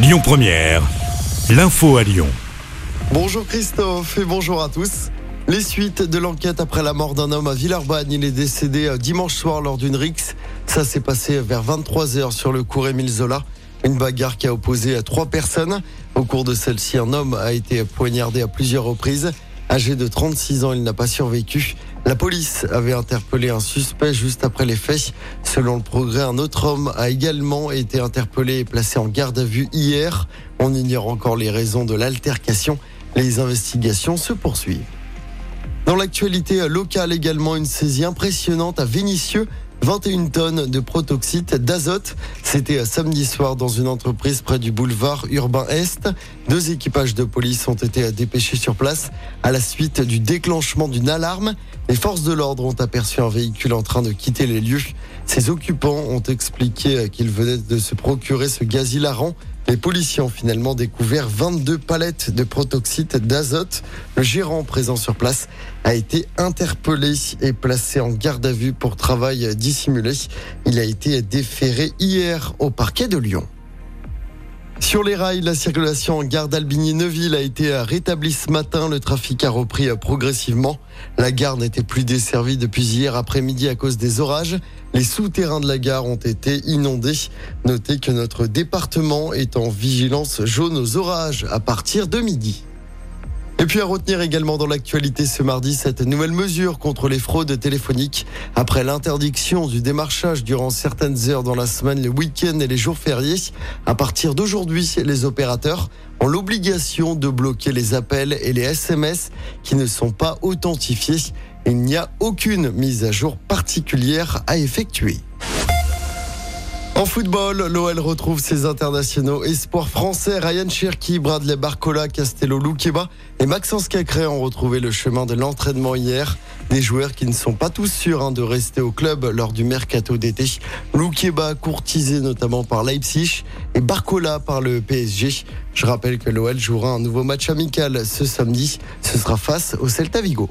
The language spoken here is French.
Lyon Première, l'info à Lyon. Bonjour Christophe et bonjour à tous. Les suites de l'enquête après la mort d'un homme à Villeurbanne. Il est décédé euh, dimanche soir lors d'une rixe. Ça s'est passé vers 23h sur le cours Émile Zola. Une bagarre qui a opposé à trois personnes. Au cours de celle-ci, un homme a été poignardé à plusieurs reprises. Âgé de 36 ans, il n'a pas survécu. La police avait interpellé un suspect juste après les faits. Selon le progrès, un autre homme a également été interpellé et placé en garde à vue hier. On ignore encore les raisons de l'altercation. Les investigations se poursuivent. Dans l'actualité locale également, une saisie impressionnante à Vénissieux 21 tonnes de protoxyde d'azote. C'était samedi soir dans une entreprise près du boulevard Urbain Est. Deux équipages de police ont été dépêchés sur place à la suite du déclenchement d'une alarme. Les forces de l'ordre ont aperçu un véhicule en train de quitter les lieux. Ses occupants ont expliqué qu'ils venaient de se procurer ce gaz hilarant les policiers ont finalement découvert 22 palettes de protoxyde d'azote. Le gérant présent sur place a été interpellé et placé en garde à vue pour travail dissimulé. Il a été déféré hier au parquet de Lyon. Sur les rails, la circulation en gare d'Albigny-Neuville a été rétablie ce matin. Le trafic a repris progressivement. La gare n'était plus desservie depuis hier après-midi à cause des orages. Les souterrains de la gare ont été inondés. Notez que notre département est en vigilance jaune aux orages à partir de midi. Et puis à retenir également dans l'actualité ce mardi cette nouvelle mesure contre les fraudes téléphoniques. Après l'interdiction du démarchage durant certaines heures dans la semaine, les week-ends et les jours fériés, à partir d'aujourd'hui, les opérateurs ont l'obligation de bloquer les appels et les SMS qui ne sont pas authentifiés. Il n'y a aucune mise à jour particulière à effectuer. En football, l'OL retrouve ses internationaux espoirs français. Ryan Cherki, Bradley Barcola, Castello Luqueba et Maxence Cacré ont retrouvé le chemin de l'entraînement hier. Des joueurs qui ne sont pas tous sûrs hein, de rester au club lors du mercato d'été. Luqueba courtisé notamment par Leipzig et Barcola par le PSG. Je rappelle que l'OL jouera un nouveau match amical ce samedi. Ce sera face au Celta Vigo.